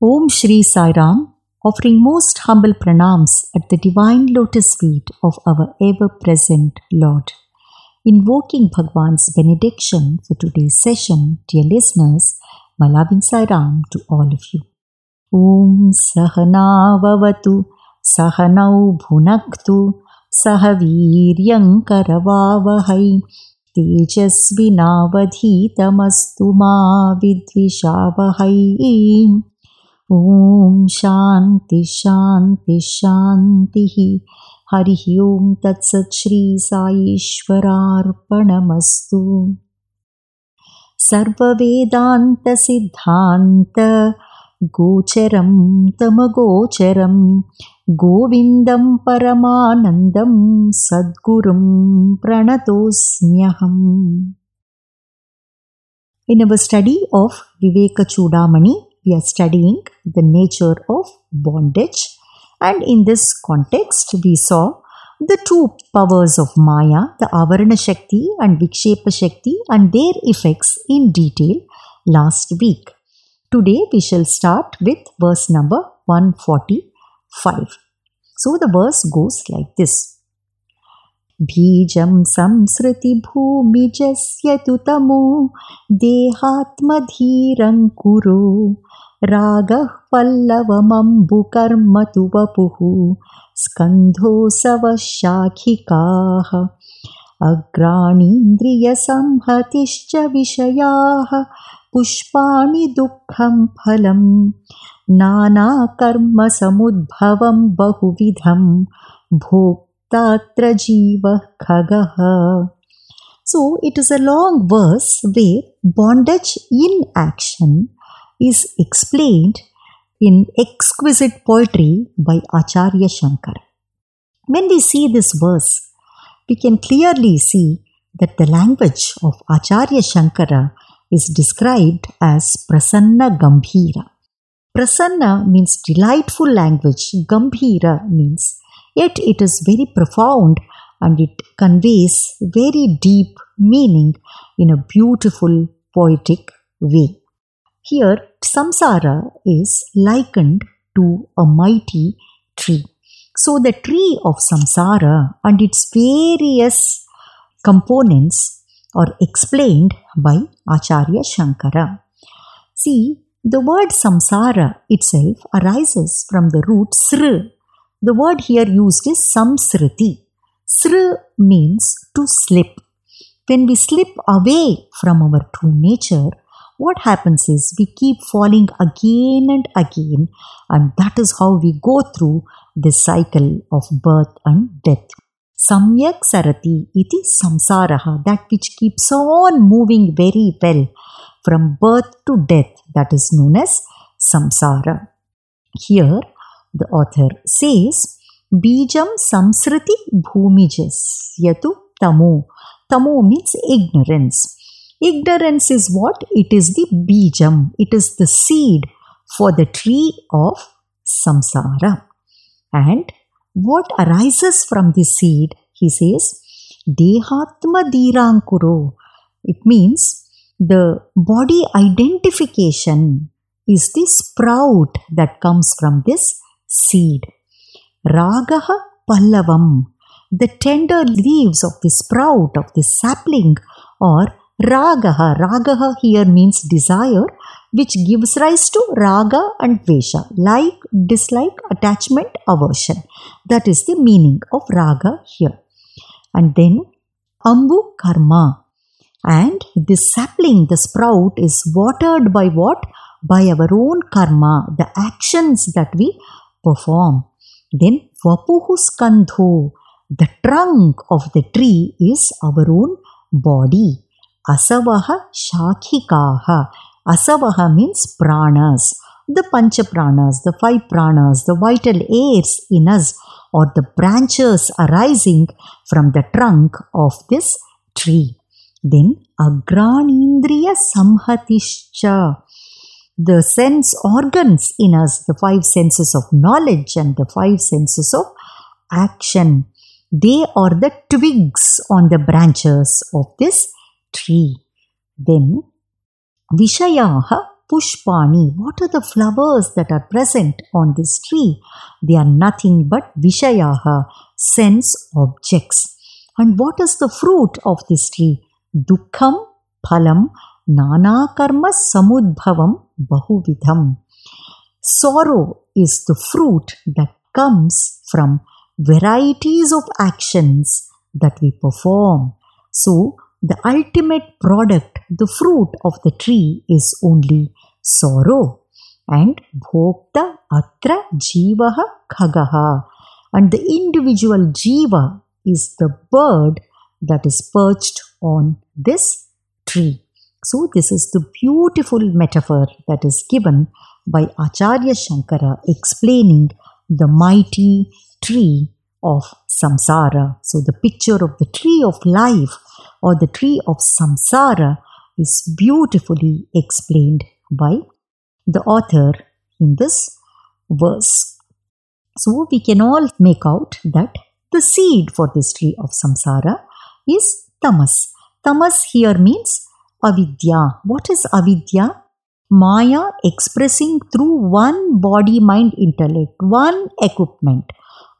Om Shri Sai Ram, offering most humble pranams at the divine lotus feet of our ever present Lord. Invoking Bhagwan's benediction for today's session, dear listeners, my loving Sai Ram to all of you. Om Sahanavavatu Sahanau Bhunaktu Sahaviryankaravavahai तेजस्विनावधीतमस्तु मा विद्विषावहै ॐ शान्ति शान्ति शान्तिः। हरिः तत्सत् श्रीसाईश्वरार्पणमस्तु सर्ववेदान्तसिद्धान्त गोचरं तमगोचरं गोविन्दं परमानन्दं सद्गुरुं प्रणतोऽस्म्यहम्। Study of Viveka Chudamani, we are studying the nature of bondage. And in this context, we saw the two powers of Maya, the Avarana Shakti and Vikshepa Shakti, and their effects in detail last week. Today, we shall start with verse number 145. So, the verse goes like this. बीजं संसृतिभूमिजस्य तु तमो देहात्मधीरं कुरु रागः पल्लवमम्बुकर्म तु वपुः स्कन्धोसवः शाखिकाः अग्राणीन्द्रियसंहतिश्च विषयाः पुष्पाणि दुःखं फलं नानाकर्मसमुद्भवं बहुविधं भोक्तात्र जीवः खगः। So it is a long verse way bondage in action is explained in exquisite poetry by Acharya Shankar. When we see this verse, we can clearly see that the language of Acharya Shankara is described as Prasanna Gambhira. Prasanna means delightful language, Gambhira means, yet it is very profound and it conveys very deep meaning in a beautiful poetic way. Here, samsara is likened to a mighty tree. So, the tree of samsara and its various components are explained by Acharya Shankara. See, the word samsara itself arises from the root sr. The word here used is samsriti. Sr means to slip. When we slip away from our true nature, what happens is we keep falling again and again, and that is how we go through this cycle of birth and death. Samyak sarati iti samsaraha, that which keeps on moving very well from birth to death, that is known as samsara. Here, the author says, Bijam samsriti bhumijas yatu tamu. Tamu means ignorance. Ignorance is what? It is the bijam. It is the seed for the tree of samsara. And what arises from the seed? He says, Dehatma dirankuro. It means the body identification is the sprout that comes from this seed. Ragaha pallavam. The tender leaves of the sprout of the sapling or ragaha. Ragaha here means desire, which gives rise to raga and dvesha, like, dislike, attachment, aversion. That is the meaning of raga here. And then ambu karma. And this sapling, the sprout, is watered by what? By our own karma, the actions that we perform. Then vapuhu skandho, the trunk of the tree is our own body. Asavaha shakhikaha. Asavaha means pranas. The pancha pranas, the five pranas, the vital airs in us, or the branches arising from the trunk of this tree. Then agranindriya samhatischa. The sense organs in us, the five senses of knowledge and the five senses of action, they are the twigs on the branches of this tree. Then Vishayaha pushpani. What are the flowers that are present on this tree? They are nothing but vishayaha, sense objects. And what is the fruit of this tree? Dukkham phalam nana karma samudbhavam bahuvidham. Sorrow is the fruit that comes from varieties of actions that we perform. So, the ultimate product, the fruit of the tree is only sorrow. And bhokta atra jivaha khagaha. And the individual jiva is the bird that is perched on this tree. So, this is the beautiful metaphor that is given by Acharya Shankara explaining the mighty tree of samsara. So, the picture of the tree of life or the tree of samsara is beautifully explained by the author in this verse. So, we can all make out that the seed for this tree of samsara is tamas. Tamas here means avidya. What is avidya? Maya expressing through one body mind intellect, one equipment,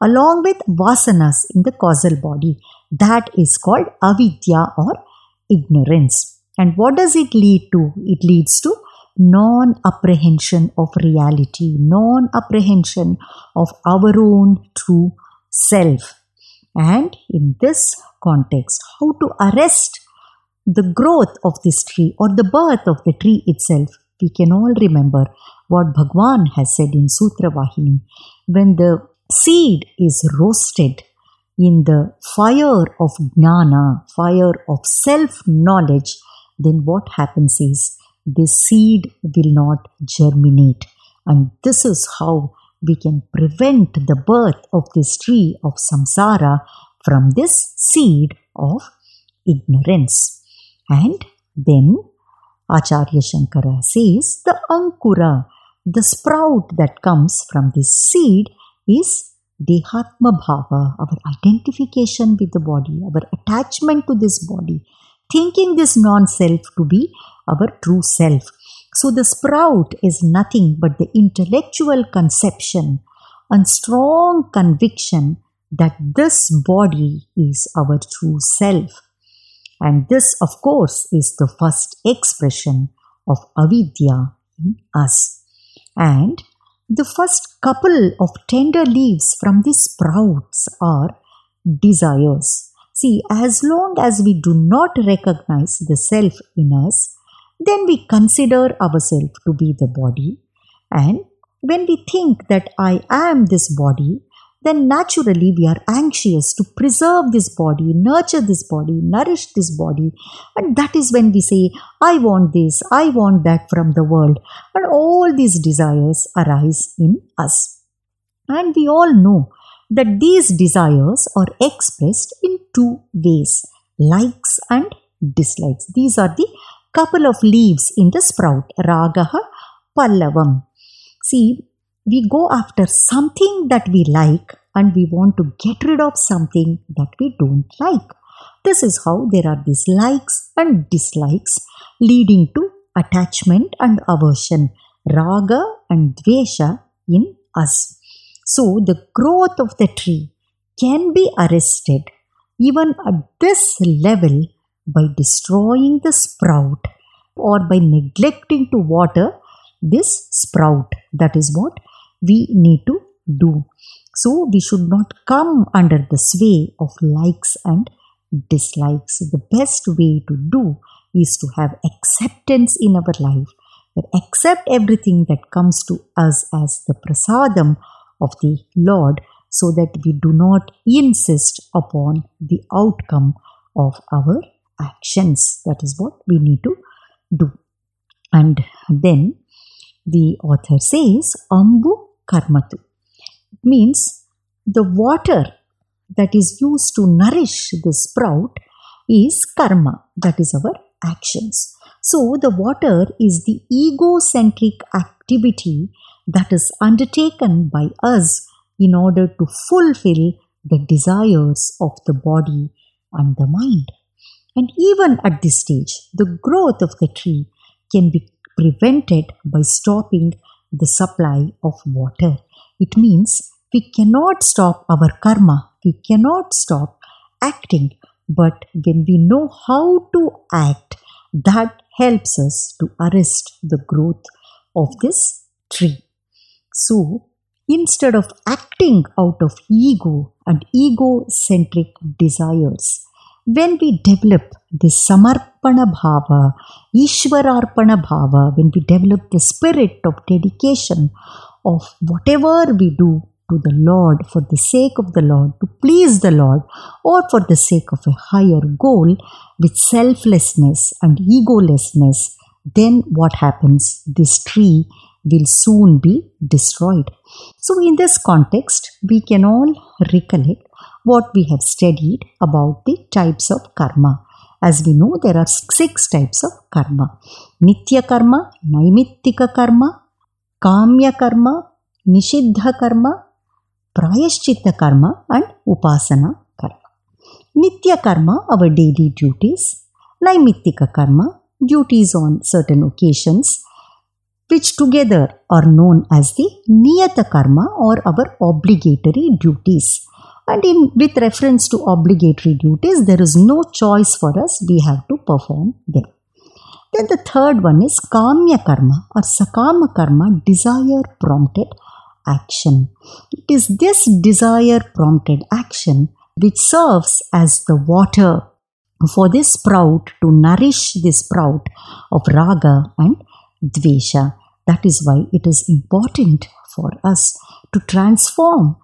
along with vasanas in the causal body. That is called avidya or ignorance. And what does it lead to? It leads to non apprehension of reality, non apprehension of our own true self. And in this context, how to arrest the growth of this tree or the birth of the tree itself we can all remember what Bhagwan has said in Sutra Vahini. When the seed is roasted in the fire of jnana, fire of self knowledge, then what happens is this seed will not germinate. And this is how we can prevent the birth of this tree of samsara from this seed of ignorance. And then Acharya Shankara says the ankura, the sprout that comes from this seed is Dehatma Bhava, our identification with the body, our attachment to this body, thinking this non self to be our true self. So the sprout is nothing but the intellectual conception and strong conviction that this body is our true self. And this, of course, is the first expression of avidya in us. And the first couple of tender leaves from these sprouts are desires. See, as long as we do not recognize the self in us, then we consider ourselves to be the body. And when we think that I am this body, then naturally we are anxious to preserve this body, nurture this body, nourish this body. And that is when we say, I want this, I want that from the world. And all these desires arise in us. And we all know that these desires are expressed in two ways likes and dislikes. These are the couple of leaves in the sprout, ragaha, pallavam. See, we go after something that we like and we want to get rid of something that we don't like. This is how there are these likes and dislikes leading to attachment and aversion, raga and dvesha in us. So, the growth of the tree can be arrested even at this level by destroying the sprout or by neglecting to water this sprout. That is what we need to do. So we should not come under the sway of likes and dislikes. The best way to do is to have acceptance in our life. That accept everything that comes to us as the prasadam of the Lord so that we do not insist upon the outcome of our actions. That is what we need to do. And then the author says, Ambu karmatu. It means the water that is used to nourish the sprout is karma, that is our actions. So, the water is the egocentric activity that is undertaken by us in order to fulfill the desires of the body and the mind. And even at this stage, the growth of the tree can be prevented by stopping the supply of water. It means we cannot stop our karma, we cannot stop acting, but when we know how to act, that helps us to arrest the growth of this tree. So, instead of acting out of ego and egocentric desires, when we develop this samarpana bhava, ishwararpana bhava, when we develop the spirit of dedication of whatever we do to the Lord for the sake of the Lord, to please the Lord, or for the sake of a higher goal with selflessness and egolessness, then what happens? This tree will soon be destroyed. So, in this context, we can all recollect what we have studied about the types of karma. As we know, there are six types of karma Nitya karma, Naimittika karma, Kamya karma, Nishiddha karma, Prayaschitta karma, and Upasana karma. Nitya karma, our daily duties. Naimittika karma, duties on certain occasions which together are known as the niyata karma or our obligatory duties. And in, with reference to obligatory duties, there is no choice for us, we have to perform them. Then the third one is kamya karma or sakama karma, desire prompted action. It is this desire prompted action which serves as the water for this sprout to nourish the sprout of raga and dvesha. That is why it is important for us to transform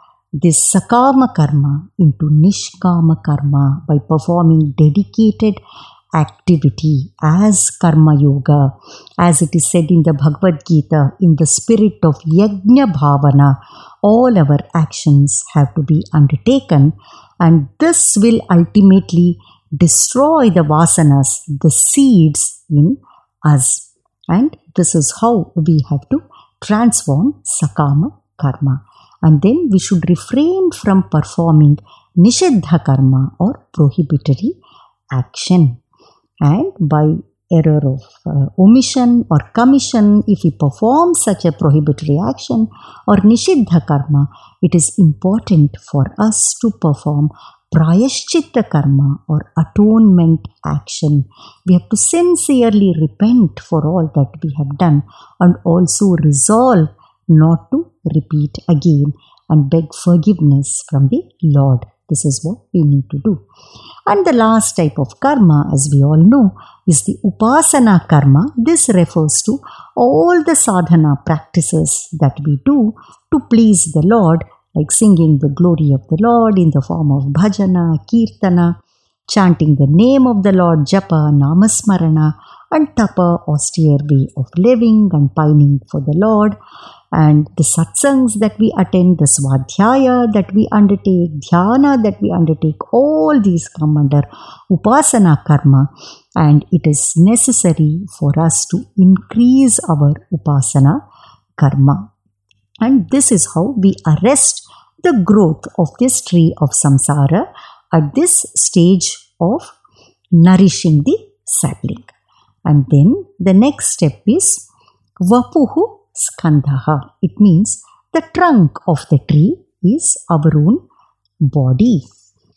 this sakama karma into nishkama karma by performing dedicated activity as karma yoga as it is said in the bhagavad gita in the spirit of yajna bhavana all our actions have to be undertaken and this will ultimately destroy the vasanas the seeds in us and this is how we have to transform sakama karma. And then we should refrain from performing nishiddha karma or prohibitory action. And by error of uh, omission or commission, if we perform such a prohibitory action or nishiddha karma, it is important for us to perform prayashchitta karma or atonement action. We have to sincerely repent for all that we have done and also resolve not to repeat again and beg forgiveness from the Lord. This is what we need to do. And the last type of karma, as we all know, is the upasana karma. This refers to all the sadhana practices that we do to please the Lord like singing the glory of the Lord in the form of bhajana, kirtana, chanting the name of the Lord, japa, namasmarana, and tapa, austere way of living and pining for the Lord, and the satsangs that we attend, the swadhyaya that we undertake, dhyana that we undertake, all these come under upasana karma, and it is necessary for us to increase our upasana karma. And this is how we arrest the growth of this tree of samsara at this stage of nourishing the sapling. And then the next step is Vapuhu Skandhaha. It means the trunk of the tree is our own body.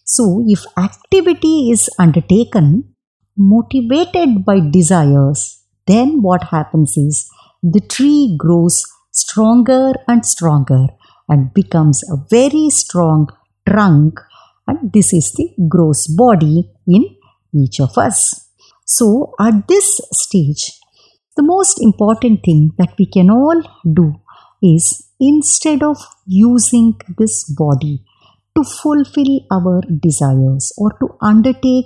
So, if activity is undertaken motivated by desires, then what happens is the tree grows stronger and stronger and becomes a very strong trunk and this is the gross body in each of us. So at this stage, the most important thing that we can all do is instead of using this body to fulfill our desires or to undertake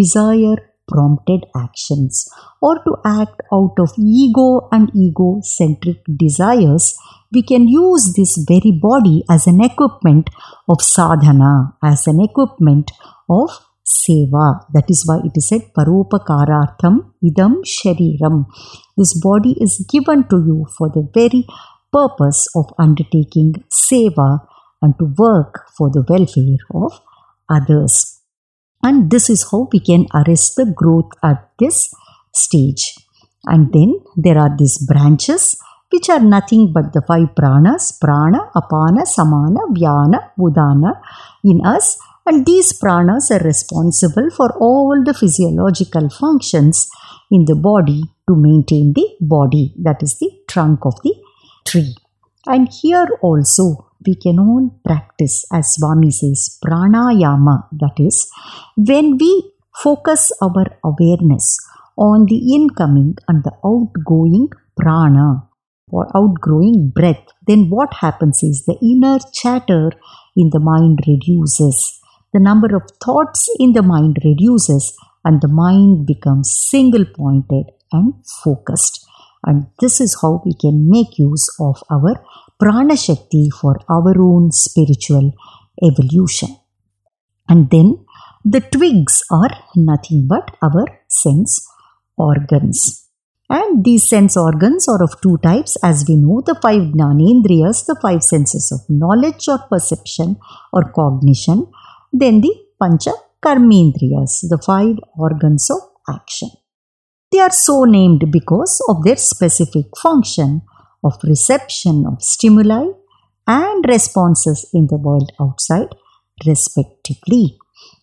desire prompted actions or to act out of ego and egocentric desires, we can use this very body as an equipment of sadhana, as an equipment of seva. That is why it is said paropakarartham idam shariram. This body is given to you for the very purpose of undertaking seva and to work for the welfare of others. And this is how we can arrest the growth at this stage. And then there are these branches which are nothing but the five pranas prana, apana, samana, vyana, udana in us. And these pranas are responsible for all the physiological functions in the body to maintain the body, that is the trunk of the tree. And here also we can all practice, as Swami says, pranayama, that is, when we focus our awareness on the incoming and the outgoing prana or outgoing breath, then what happens is the inner chatter in the mind reduces. The number of thoughts in the mind reduces and the mind becomes single pointed and focused. And this is how we can make use of our prana shakti for our own spiritual evolution. And then the twigs are nothing but our sense organs. And these sense organs are of two types, as we know the five Jnanendriyas, the five senses of knowledge or perception or cognition, then the Pancha Karmendriyas, the five organs of action. They are so named because of their specific function of reception of stimuli and responses in the world outside, respectively.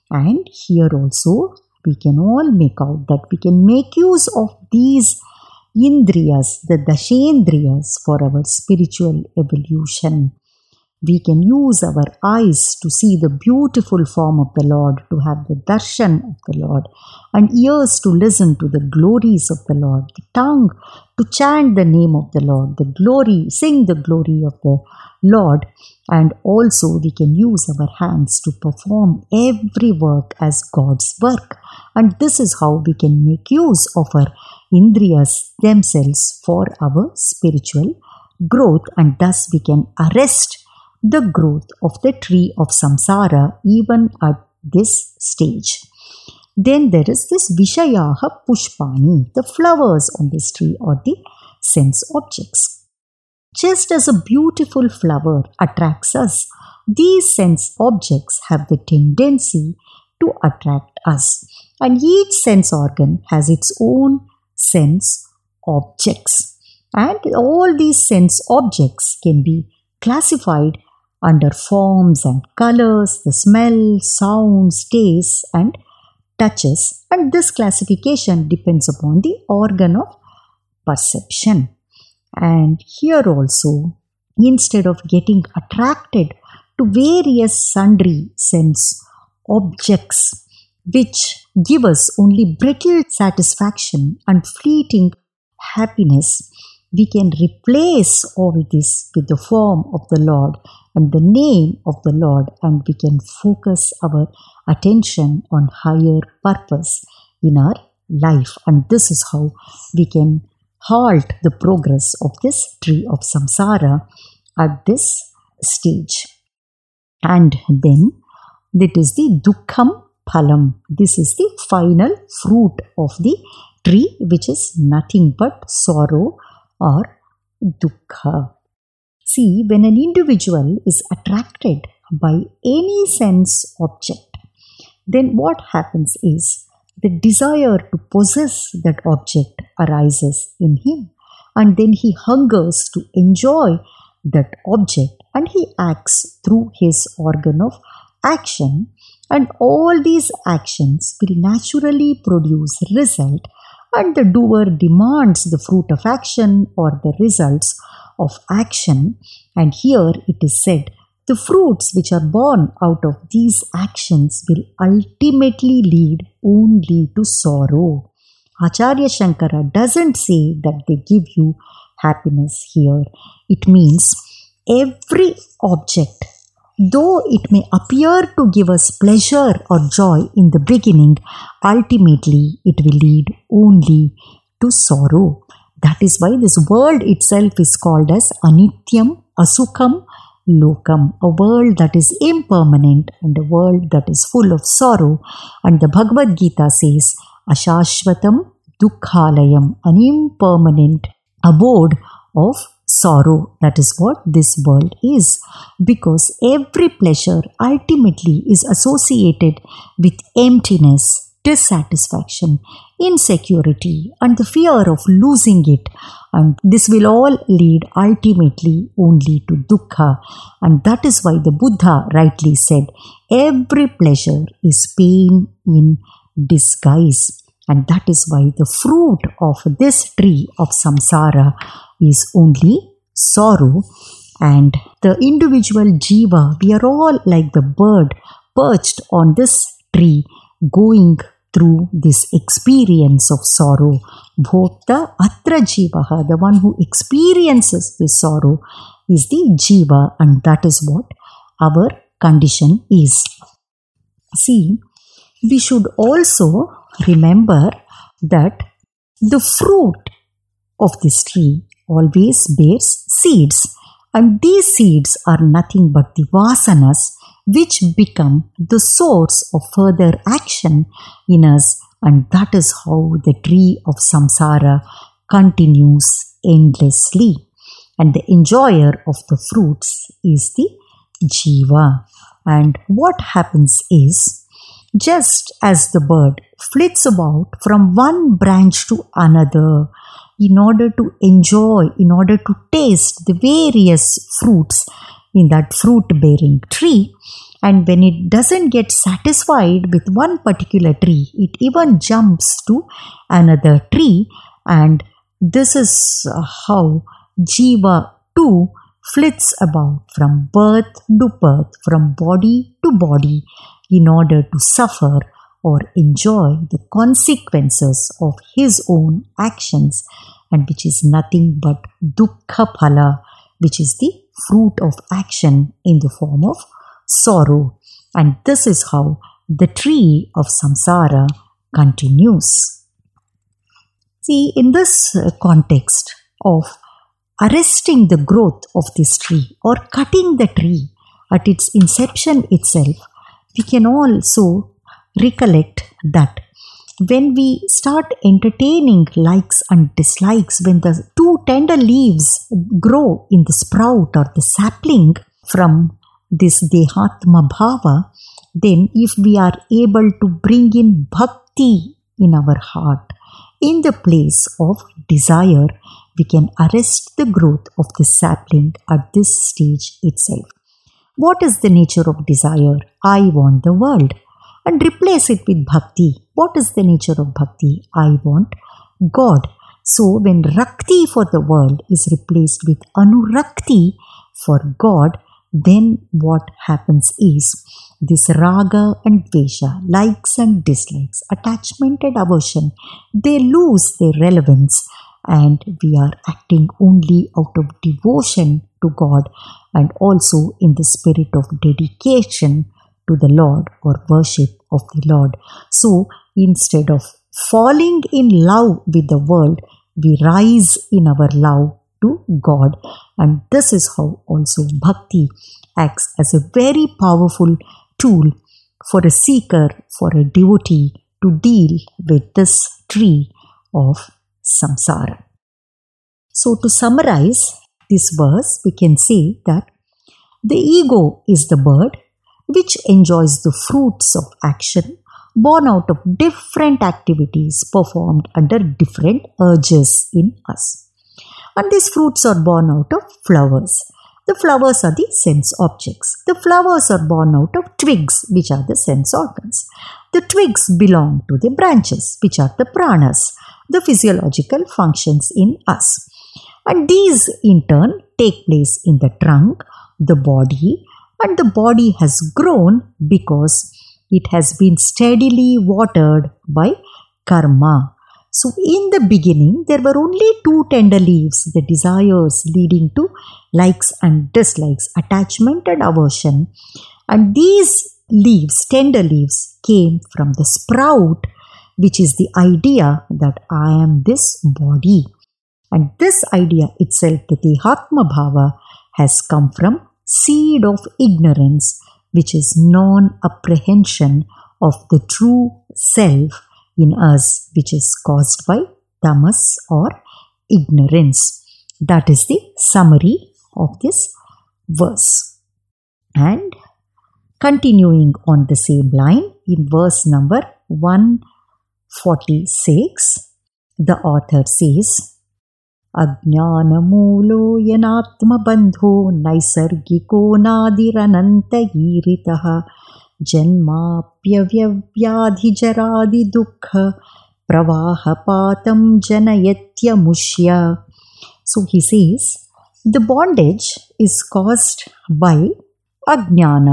And here also we can all make out that we can make use of these indriyas, the dashendriyas, for our spiritual evolution. We can use our eyes to see the beautiful form of the Lord, to have the darshan of the Lord, and ears to listen to the glories of the Lord, the tongue to chant the name of the Lord, the glory, sing the glory of the Lord, and also we can use our hands to perform every work as God's work. And this is how we can make use of our indriyas themselves for our spiritual growth, and thus we can arrest the growth of the tree of samsara even at this stage. Then there is this Vishayaha Pushpani, the flowers on this tree or the sense objects. Just as a beautiful flower attracts us, these sense objects have the tendency to attract us. And each sense organ has its own sense objects. And all these sense objects can be classified under forms and colors, the smell, sounds, tastes, and touches. And this classification depends upon the organ of perception. And here also, instead of getting attracted to various sundry sense objects which give us only brittle satisfaction and fleeting happiness, we can replace all this with the form of the Lord and the name of the Lord, and we can focus our attention on higher purpose in our life. And this is how we can halt the progress of this tree of samsara at this stage. And then that is the dukkham phalam. This is the final fruit of the tree, which is nothing but sorrow or dukkha. See, when an individual is attracted by any sense object, then what happens is the desire to possess that object arises in him, and then he hungers to enjoy that object and he acts through his organ of action and all these actions will naturally produce result and the doer demands the fruit of action or the results of action. And here it is said, the fruits which are born out of these actions will ultimately lead only to sorrow. Acharya Shankara doesn't say that they give you happiness here. It means every object, though it may appear to give us pleasure or joy in the beginning, ultimately it will lead only to sorrow. That is why this world itself is called as Anityam, Asukham, Lokam, a world that is impermanent and a world that is full of sorrow. And the Bhagavad Gita says, Ashashvatam Dukhalayam, an impermanent abode of sorrow. That is what this world is. Because every pleasure ultimately is associated with emptiness, dissatisfaction, insecurity, and the fear of losing it. And this will all lead ultimately only to dukkha. And that is why the Buddha rightly said, every pleasure is pain in disguise. And that is why the fruit of this tree of samsara is only sorrow. And the individual jiva, we are all like the bird perched on this tree, going through this experience of sorrow. Bhokta atra jivaha, the one who experiences this sorrow is the jiva, and that is what our condition is. See, we should also remember that the fruit of this tree always bears seeds, and these seeds are nothing but the vasanas which become the source of further action in us, and that is how the tree of samsara continues endlessly. And the enjoyer of the fruits is the jiva. And what happens is, just as the bird flits about from one branch to another in order to enjoy, in order to taste the various fruits in that fruit bearing tree, and when it doesn't get satisfied with one particular tree, it even jumps to another tree, and this is uh, how Jiva too flits about from birth to birth, from body to body, in order to suffer or enjoy the consequences of his own actions, and which is nothing but dukkha phala, which is the fruit of action in the form of sorrow. And this is how the tree of samsara continues. See, in this uh, context of arresting the growth of this tree or cutting the tree at its inception itself, we can also recollect that when we start entertaining likes and dislikes, when the two tender leaves grow in the sprout or the sapling from this Dehatma Bhava, then if we are able to bring in bhakti in our heart, in the place of desire, we can arrest the growth of the sapling at this stage itself. What is the nature of desire? I want the world. And replace it with bhakti. What is the nature of bhakti? I want God. So when rakti for the world is replaced with anurakti for God, then what happens is this raga and dvesha, likes and dislikes, attachment and aversion, they lose their relevance and we are acting only out of devotion to God and also in the spirit of dedication to the Lord or worship of the Lord. So instead of falling in love with the world, we rise in our love to God. And this is how also bhakti acts as a very powerful tool for a seeker, for a devotee to deal with this tree of samsara. So, to summarize this verse, we can say that the ego is the bird which enjoys the fruits of action born out of different activities performed under different urges in us. And these fruits are born out of flowers. The flowers are the sense objects. The flowers are born out of twigs, which are the sense organs. The twigs belong to the branches, which are the pranas, the physiological functions in us. And these in turn take place in the trunk, the body, and the body has grown because it has been steadily watered by karma. So, in the beginning, there were only two tender leaves, the desires leading to likes and dislikes, attachment and aversion. And these leaves, tender leaves, came from the sprout, which is the idea that I am this body. And this idea itself, the Dehatma Bhava, has come from seed of ignorance, which is non apprehension of the true self in us, which is caused by tamas or ignorance. That is the summary of this verse. And continuing on the same line in verse number 146, the author says, अज्ञानमूलोयनात्मबन्धो नैसर्गिको नादिरनन्तगीरितः जन्माप्यव्यव्याधिजरादिदुःख प्रवाहपातं जनयत्यमुष्य so he sees the bondage is caused by अज्ञान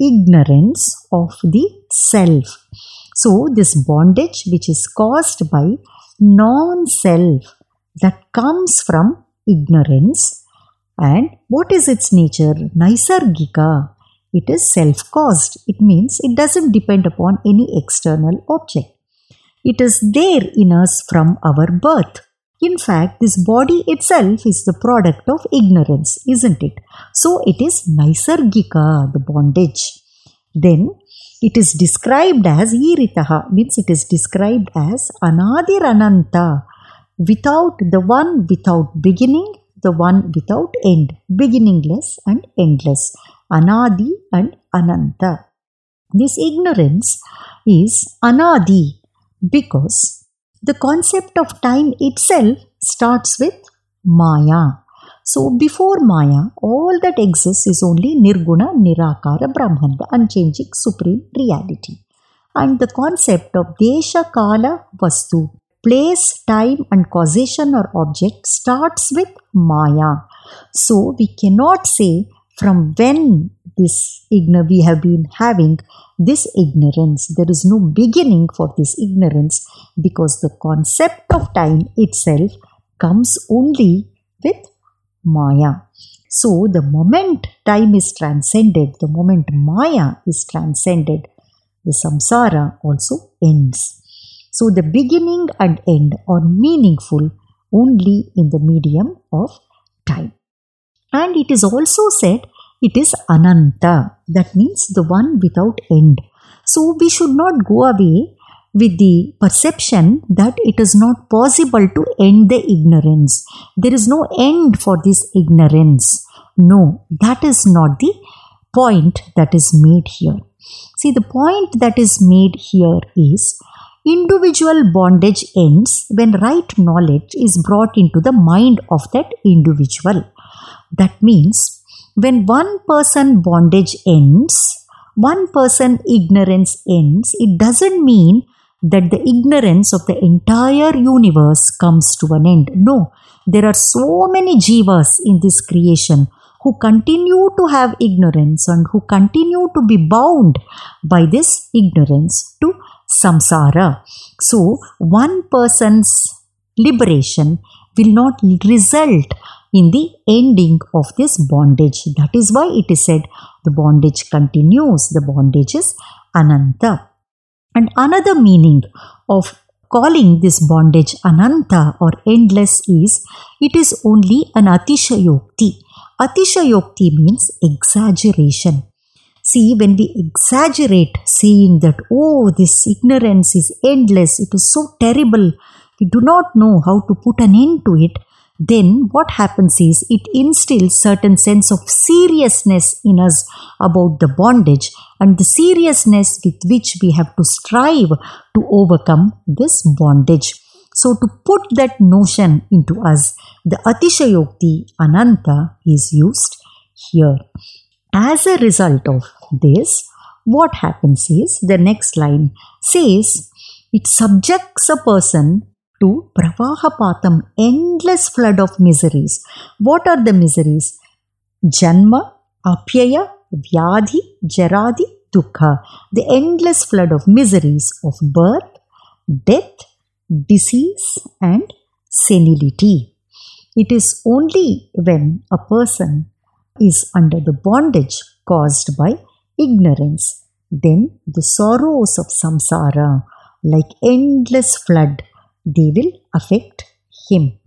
ignorance of the self. So, this bondage which is caused by non self that comes from ignorance. And what is its nature? Naisargika. It is self caused. It means it doesn't depend upon any external object. It is there in us from our birth. In fact, this body itself is the product of ignorance, isn't it? So it is Naisargika, the bondage. Then it is described as Iritaha, means it is described as Anadirananta, without the one without beginning, the one without end, beginningless and endless, anadi and ananta. This ignorance is anadi because the concept of time itself starts with maya. So before maya, all that exists is only nirguna, nirakara, brahman, the unchanging supreme reality. And the concept of desha, kala, vastu, place, time, and causation or object starts with Maya. So we cannot say from when this ignorance we have been having this ignorance. There is no beginning for this ignorance because the concept of time itself comes only with Maya. So the moment time is transcended, the moment Maya is transcended, the samsara also ends. So the beginning and end are meaningful only in the medium of time. And it is also said it is Ananta, that means the one without end. So we should not go away with the perception that it is not possible to end the ignorance. There is no end for this ignorance. No, that is not the point that is made here. See, the point that is made here is Individual bondage ends when right knowledge is brought into the mind of that individual. That means when one person bondage ends, one person ignorance ends, it doesn't mean that the ignorance of the entire universe comes to an end. No, there are so many jivas in this creation who continue to have ignorance and who continue to be bound by this ignorance to samsara. So, one person's liberation will not result in the ending of this bondage. That is why it is said the bondage continues, the bondage is ananta. And another meaning of calling this bondage ananta or endless is it is only an atishayokti. Atishayokti means exaggeration. See, when we exaggerate saying that, oh, this ignorance is endless, it is so terrible, we do not know how to put an end to it, then what happens is it instills certain sense of seriousness in us about the bondage and the seriousness with which we have to strive to overcome this bondage. So to put that notion into us, the Atishayokti Ananta is used here. As a result of this, what happens is the next line says it subjects a person to pravahapatam, endless flood of miseries. What are the miseries? Janma, apyaya, vyadhi, jaradi, dukkha. The endless flood of miseries of birth, death, disease, and senility. It is only when a person is under the bondage caused by ignorance, then the sorrows of samsara, like endless flood, they will affect him.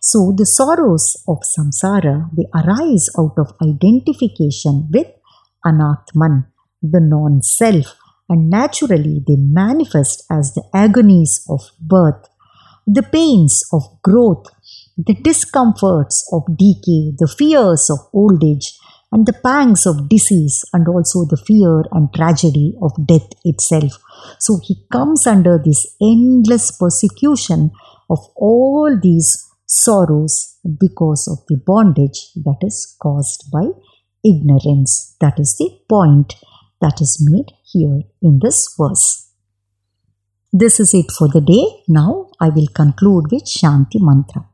So the sorrows of samsara, they arise out of identification with anatman, the non-self, and naturally they manifest as the agonies of birth, the pains of growth, the discomforts of decay, the fears of old age, and the pangs of disease, and also the fear and tragedy of death itself. So he comes under this endless persecution of all these sorrows because of the bondage that is caused by ignorance. That is the point that is made here in this verse. This is it for the day. Now I will conclude with Shanti Mantra.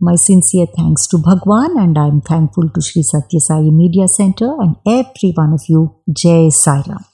My sincere thanks to Bhagwan and I am thankful to Sri Sathya Sai Media Center and every one of you. Jai Ram.